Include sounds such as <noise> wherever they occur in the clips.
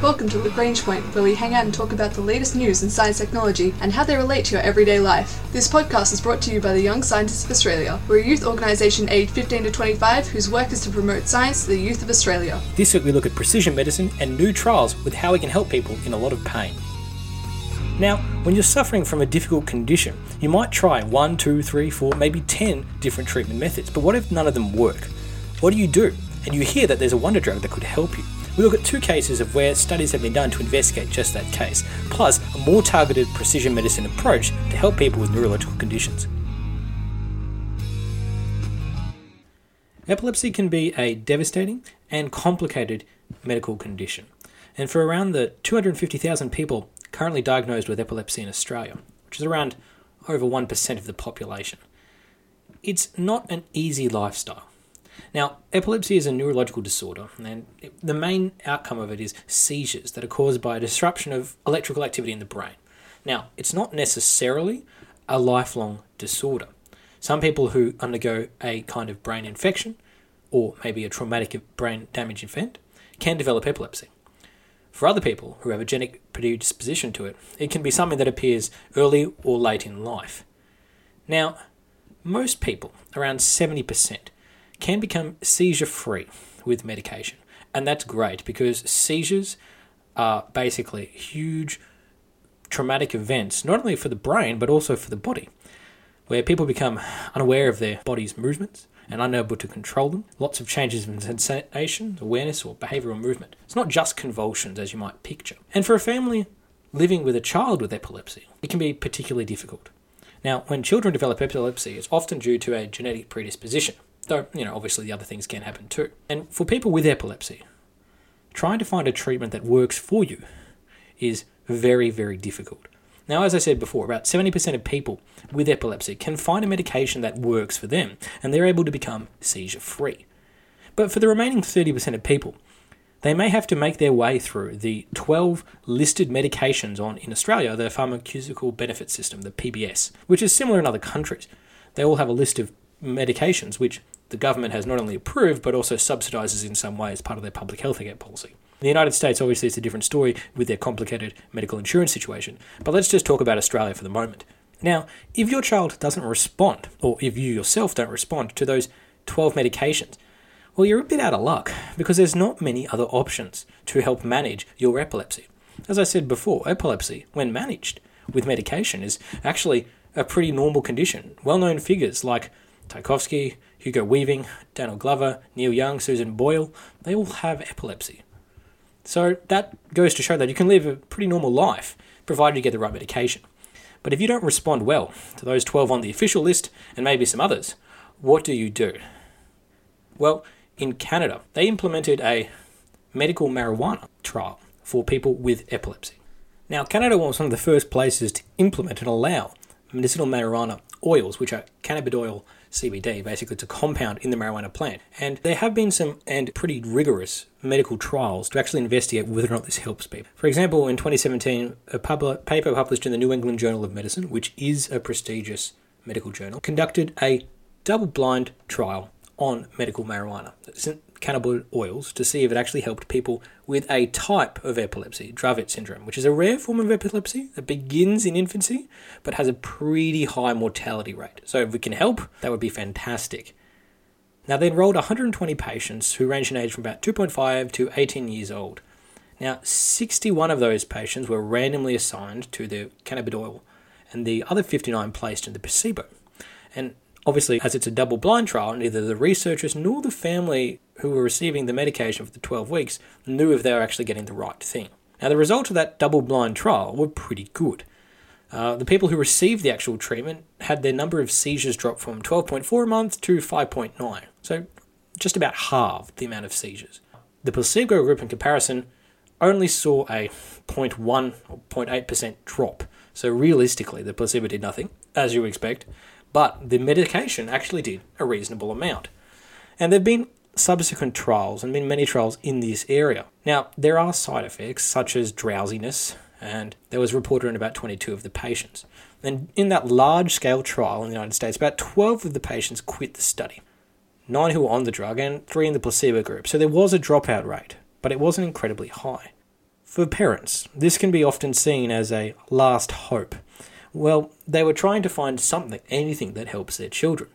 Welcome to Lagrange Point, where we hang out and talk about the latest news in science technology and how they relate to your everyday life. This podcast is brought to you by the Young Scientists of Australia. We're a youth organisation aged 15 to 25 whose work is to promote science to the youth of Australia. This week we look at precision medicine and new trials with how we can help people in a lot of pain. Now, when you're suffering from a difficult condition, you might try one, two, three, four, maybe 10 different treatment methods, but what if none of them work? What do you do? And you hear that there's a wonder drug that could help you. We look at two cases of where studies have been done to investigate just that case, plus a more targeted precision medicine approach to help people with neurological conditions. Epilepsy can be a devastating and complicated medical condition. And for around the 250,000 people currently diagnosed with epilepsy in Australia, which is around over 1% of the population, it's not an easy lifestyle. Now, epilepsy is a neurological disorder, and the main outcome of it is seizures that are caused by a disruption of electrical activity in the brain. Now, it's not necessarily a lifelong disorder. Some people who undergo a kind of brain infection or maybe a traumatic brain damage event can develop epilepsy. For other people who have a genetic predisposition to it, it can be something that appears early or late in life. Now, most people, around 70%, can become seizure free with medication. And that's great because seizures are basically huge traumatic events, not only for the brain but also for the body, where people become unaware of their body's movements and unable to control them. Lots of changes in sensation, awareness, or behavioral movement. It's not just convulsions as you might picture. And for a family living with a child with epilepsy, it can be particularly difficult. Now, when children develop epilepsy, it's often due to a genetic predisposition. Though, you know, obviously the other things can happen too. And for people with epilepsy, trying to find a treatment that works for you is very, very difficult. Now, as I said before, about 70% of people with epilepsy can find a medication that works for them and they're able to become seizure free. But for the remaining 30% of people, they may have to make their way through the 12 listed medications on in Australia, the Pharmaceutical Benefit System, the PBS, which is similar in other countries. They all have a list of medications which the government has not only approved but also subsidises in some way as part of their public health care policy. In the United States, obviously, it's a different story with their complicated medical insurance situation, but let's just talk about Australia for the moment. Now, if your child doesn't respond, or if you yourself don't respond to those 12 medications, well, you're a bit out of luck because there's not many other options to help manage your epilepsy. As I said before, epilepsy, when managed with medication, is actually a pretty normal condition. Well known figures like Tchaikovsky, Hugo Weaving, Daniel Glover, Neil Young, Susan Boyle, they all have epilepsy. So that goes to show that you can live a pretty normal life provided you get the right medication. But if you don't respond well to those 12 on the official list and maybe some others, what do you do? Well, in Canada, they implemented a medical marijuana trial for people with epilepsy. Now, Canada was one of the first places to implement and allow medicinal marijuana oils, which are cannabidiol CBD, basically to compound in the marijuana plant. And there have been some and pretty rigorous medical trials to actually investigate whether or not this helps people. For example, in 2017, a pub- paper published in the New England Journal of Medicine, which is a prestigious medical journal, conducted a double-blind trial on medical marijuana cannabinoid oils to see if it actually helped people with a type of epilepsy, Dravet syndrome, which is a rare form of epilepsy that begins in infancy but has a pretty high mortality rate. So if we can help, that would be fantastic. Now, they enrolled 120 patients who ranged in age from about 2.5 to 18 years old. Now, 61 of those patients were randomly assigned to the cannabidiol, and the other 59 placed in the placebo. And Obviously, as it's a double blind trial, neither the researchers nor the family who were receiving the medication for the 12 weeks knew if they were actually getting the right thing. Now, the results of that double blind trial were pretty good. Uh, the people who received the actual treatment had their number of seizures drop from 12.4 a month to 5.9, so just about halved the amount of seizures. The placebo group, in comparison, only saw a 0.1 or 0.8% drop, so realistically, the placebo did nothing, as you would expect, but the medication actually did a reasonable amount. And there have been subsequent trials and been many trials in this area. Now, there are side effects such as drowsiness, and there was reported in about 22 of the patients. And in that large scale trial in the United States, about 12 of the patients quit the study. Nine who were on the drug and three in the placebo group. So there was a dropout rate, but it wasn't incredibly high. For parents, this can be often seen as a last hope. Well, they were trying to find something, anything that helps their children.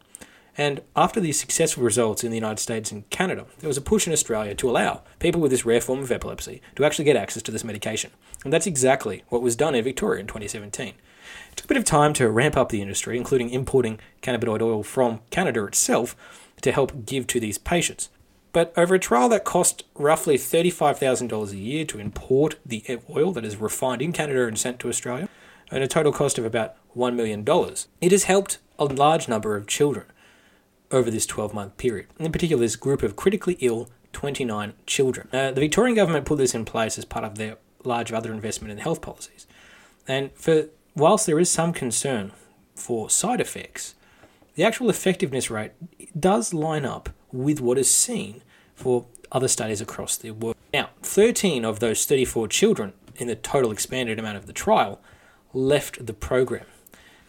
And after these successful results in the United States and Canada, there was a push in Australia to allow people with this rare form of epilepsy to actually get access to this medication. And that's exactly what was done in Victoria in 2017. It took a bit of time to ramp up the industry, including importing cannabinoid oil from Canada itself to help give to these patients. But over a trial that cost roughly $35,000 a year to import the oil that is refined in Canada and sent to Australia, and a total cost of about $1 million, it has helped a large number of children over this 12 month period. In particular, this group of critically ill 29 children. Uh, the Victorian government put this in place as part of their large other investment in health policies. And for whilst there is some concern for side effects, the actual effectiveness rate does line up with what is seen for other studies across the world. Now, 13 of those 34 children in the total expanded amount of the trial left the program.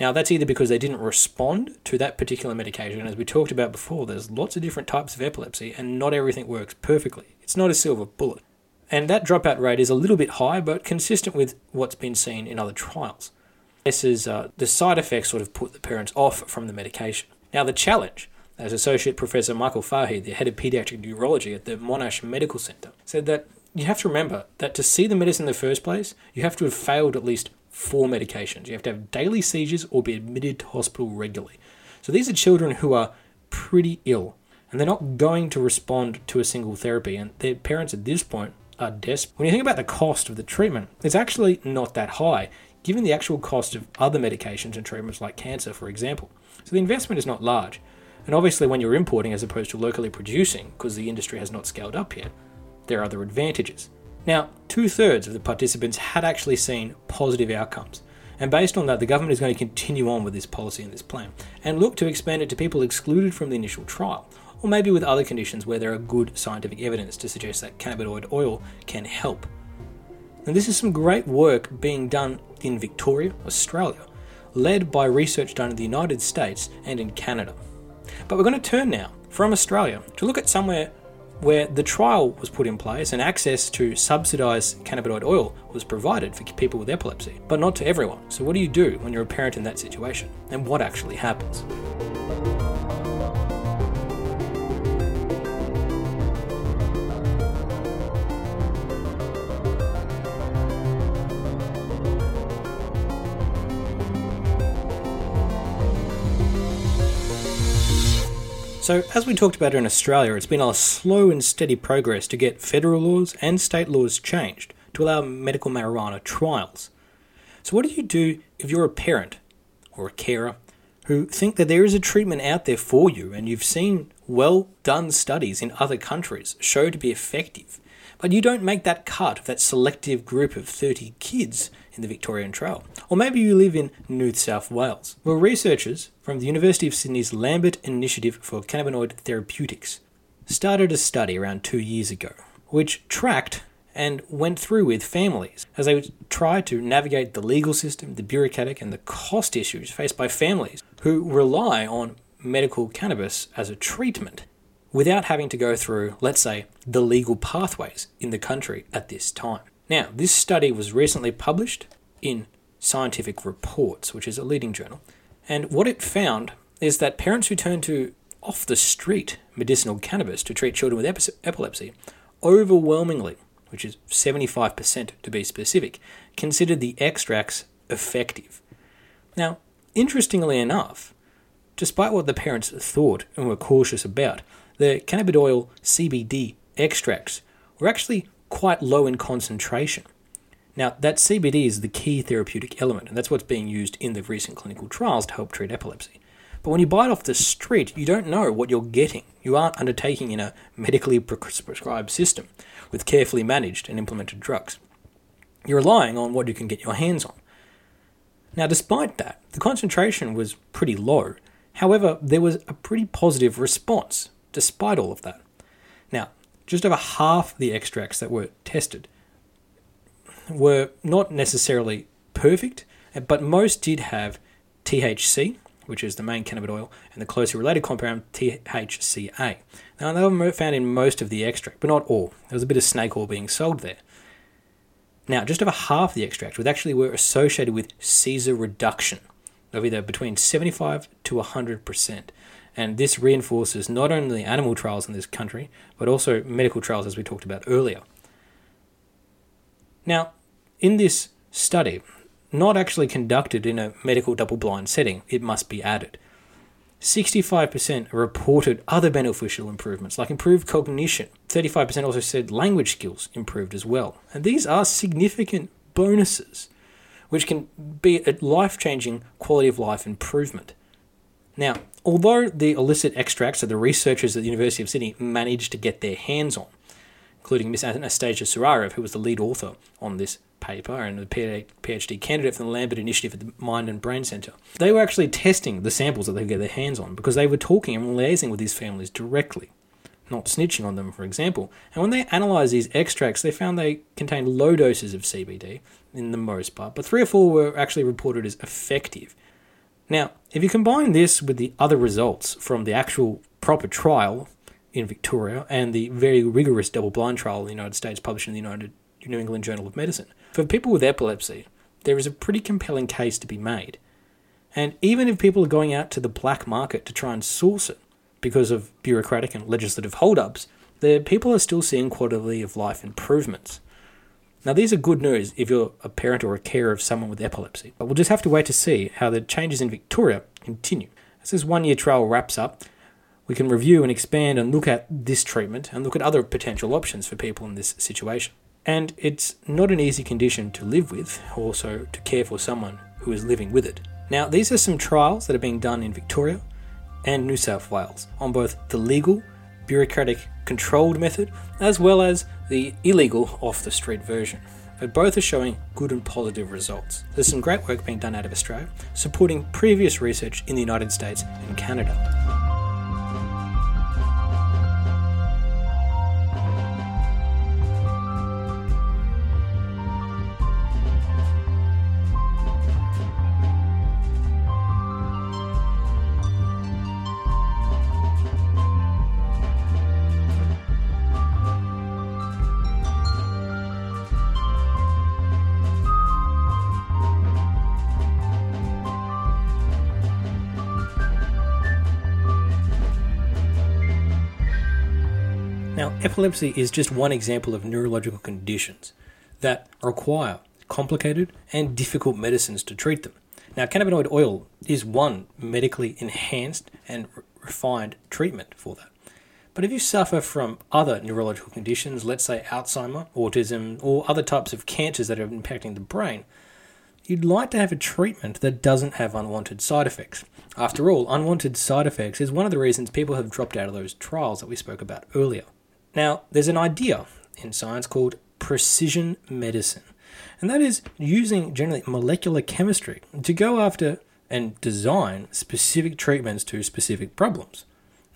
Now, that's either because they didn't respond to that particular medication. As we talked about before, there's lots of different types of epilepsy, and not everything works perfectly. It's not a silver bullet. And that dropout rate is a little bit high, but consistent with what's been seen in other trials. This is uh, the side effects sort of put the parents off from the medication. Now, the challenge, as Associate Professor Michael Fahey, the head of pediatric neurology at the Monash Medical Centre, said that you have to remember that to see the medicine in the first place, you have to have failed at least four medications. You have to have daily seizures or be admitted to hospital regularly. So these are children who are pretty ill and they're not going to respond to a single therapy, and their parents at this point are desperate. When you think about the cost of the treatment, it's actually not that high, given the actual cost of other medications and treatments like cancer, for example. So the investment is not large. And obviously, when you're importing as opposed to locally producing, because the industry has not scaled up yet, there are other advantages. Now, two thirds of the participants had actually seen positive outcomes. And based on that, the government is going to continue on with this policy and this plan and look to expand it to people excluded from the initial trial, or maybe with other conditions where there are good scientific evidence to suggest that cannabinoid oil can help. And this is some great work being done in Victoria, Australia, led by research done in the United States and in Canada. But we're going to turn now from Australia to look at somewhere where the trial was put in place and access to subsidised cannabinoid oil was provided for people with epilepsy, but not to everyone. So, what do you do when you're a parent in that situation? And what actually happens? So, as we talked about in Australia, it's been a slow and steady progress to get federal laws and state laws changed to allow medical marijuana trials. So, what do you do if you're a parent or a carer who think that there is a treatment out there for you and you've seen well done studies in other countries show to be effective, but you don't make that cut of that selective group of 30 kids in the Victorian Trail. Or maybe you live in New South Wales. Well, researchers from the University of Sydney's Lambert Initiative for Cannabinoid Therapeutics started a study around two years ago, which tracked and went through with families as they tried to navigate the legal system, the bureaucratic, and the cost issues faced by families who rely on medical cannabis as a treatment without having to go through, let's say, the legal pathways in the country at this time. Now, this study was recently published in Scientific Reports, which is a leading journal, and what it found is that parents who turn to off the street medicinal cannabis to treat children with epilepsy overwhelmingly, which is 75% to be specific, considered the extracts effective. Now, interestingly enough, despite what the parents thought and were cautious about, the cannabidiol CBD extracts were actually quite low in concentration. Now, that CBD is the key therapeutic element, and that's what's being used in the recent clinical trials to help treat epilepsy. But when you buy it off the street, you don't know what you're getting. You aren't undertaking in a medically prescribed system with carefully managed and implemented drugs. You're relying on what you can get your hands on. Now, despite that, the concentration was pretty low. However, there was a pretty positive response despite all of that. Just over half the extracts that were tested were not necessarily perfect, uh, but most did have THC, which is the main cannabis oil, and the closely related compound THCA. Now, they were found in most of the extract, but not all. There was a bit of snake oil being sold there. Now, just over half the extracts were actually were associated with seizure reduction of either between 75 to 100%. And this reinforces not only animal trials in this country, but also medical trials, as we talked about earlier. Now, in this study, not actually conducted in a medical double blind setting, it must be added. 65% reported other beneficial improvements, like improved cognition. 35% also said language skills improved as well. And these are significant bonuses, which can be a life changing quality of life improvement. Now, although the illicit extracts that the researchers at the University of Sydney managed to get their hands on, including Miss Anastasia Suraev, who was the lead author on this paper and a PhD candidate from the Lambert Initiative at the Mind and Brain Centre. They were actually testing the samples that they could get their hands on because they were talking and liaising with these families directly, not snitching on them, for example. And when they analysed these extracts, they found they contained low doses of CBD in the most part, but three or four were actually reported as effective. Now, if you combine this with the other results from the actual proper trial in Victoria and the very rigorous double blind trial in the United States published in the United New England Journal of Medicine. For people with epilepsy, there is a pretty compelling case to be made. And even if people are going out to the black market to try and source it because of bureaucratic and legislative holdups, the people are still seeing quality of life improvements. Now, these are good news if you're a parent or a carer of someone with epilepsy, but we'll just have to wait to see how the changes in Victoria continue. As this one year trial wraps up, we can review and expand and look at this treatment and look at other potential options for people in this situation. And it's not an easy condition to live with, also to care for someone who is living with it. Now, these are some trials that are being done in Victoria and New South Wales on both the legal, bureaucratic, controlled method as well as the illegal off the street version. But both are showing good and positive results. There's some great work being done out of Australia, supporting previous research in the United States and Canada. Epilepsy is just one example of neurological conditions that require complicated and difficult medicines to treat them. Now, cannabinoid oil is one medically enhanced and refined treatment for that. But if you suffer from other neurological conditions, let's say Alzheimer, autism, or other types of cancers that are impacting the brain, you'd like to have a treatment that doesn't have unwanted side effects. After all, unwanted side effects is one of the reasons people have dropped out of those trials that we spoke about earlier. Now, there's an idea in science called precision medicine, and that is using generally molecular chemistry to go after and design specific treatments to specific problems.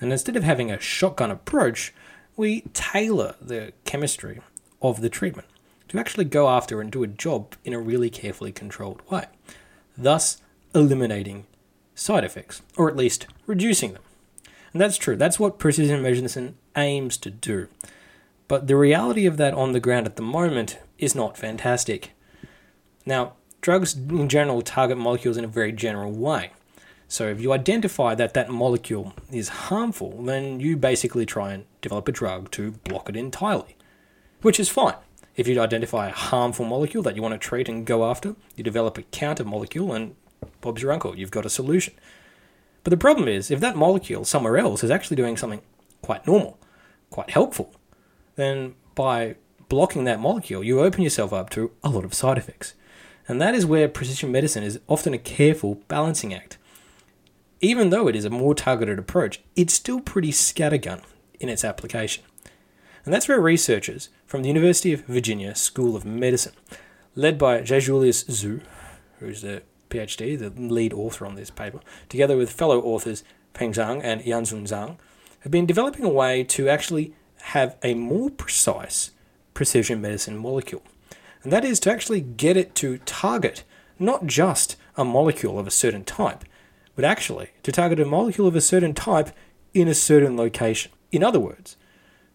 And instead of having a shotgun approach, we tailor the chemistry of the treatment to actually go after and do a job in a really carefully controlled way, thus eliminating side effects, or at least reducing them. And that's true. That's what precision medicine aims to do. But the reality of that on the ground at the moment is not fantastic. Now, drugs in general target molecules in a very general way. So if you identify that that molecule is harmful, then you basically try and develop a drug to block it entirely, which is fine. If you identify a harmful molecule that you want to treat and go after, you develop a counter molecule, and Bob's your uncle, you've got a solution. But the problem is, if that molecule somewhere else is actually doing something quite normal, quite helpful, then by blocking that molecule, you open yourself up to a lot of side effects. And that is where precision medicine is often a careful balancing act. Even though it is a more targeted approach, it's still pretty scattergun in its application. And that's where researchers from the University of Virginia School of Medicine, led by J. Julius Zhu, who's the PhD, the lead author on this paper, together with fellow authors Peng Zhang and Yanzun Zhang, have been developing a way to actually have a more precise precision medicine molecule. And that is to actually get it to target not just a molecule of a certain type, but actually to target a molecule of a certain type in a certain location. In other words,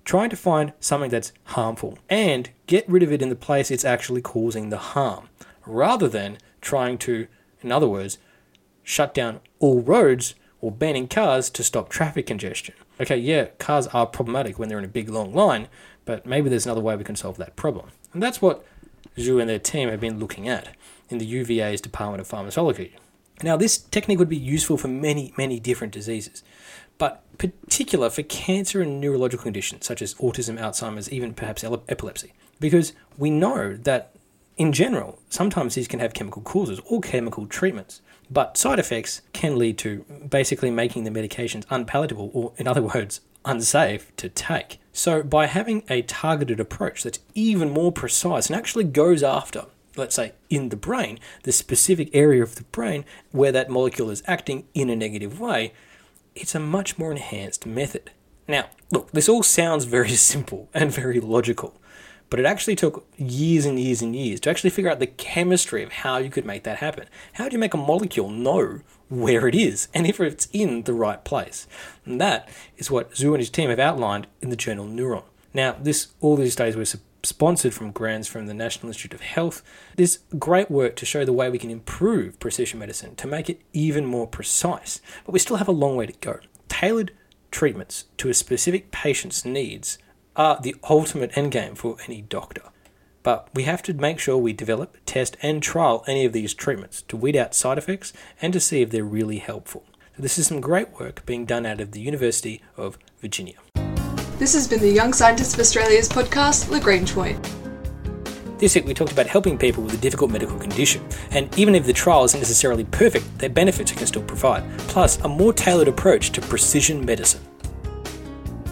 trying to find something that's harmful and get rid of it in the place it's actually causing the harm, rather than trying to, in other words, shut down all roads or banning cars to stop traffic congestion. Okay, yeah, cars are problematic when they're in a big long line, but maybe there's another way we can solve that problem. And that's what Zhu and their team have been looking at in the UVA's Department of Pharmacology. Now, this technique would be useful for many, many different diseases, but particular for cancer and neurological conditions such as autism, Alzheimer's, even perhaps epilepsy, because we know that in general, sometimes these can have chemical causes or chemical treatments, but side effects can lead to basically making the medications unpalatable, or in other <laughs> words, unsafe to take. So, by having a targeted approach that's even more precise and actually goes after, let's say, in the brain, the specific area of the brain where that molecule is acting in a negative way, it's a much more enhanced method. Now, look, this all sounds very <laughs> simple and very logical, but it actually took years and years and years to actually figure out the chemistry of how you could make that happen. How do you make a molecule know where it is and if it's in the right place? And that is what Zhu and his team have outlined in the journal Neuron. Now, this all these studies were sponsored from grants from the National Institute of Health. This great work to show the way we can improve precision medicine to make it even more precise, but we still have a long way to go. Tailored treatments to a specific patient's needs are the ultimate endgame for any doctor. But we have to make sure we develop, test, and trial any of these treatments to weed out side effects and to see if they're really helpful. So this is some great work being done out of the University of Virginia. This has been the Young Scientists of Australia's podcast, Lagrange Point. This week we talked about helping people with a difficult medical condition, and even if the trial isn't necessarily perfect, their benefits it can still provide, plus a more tailored approach to precision medicine.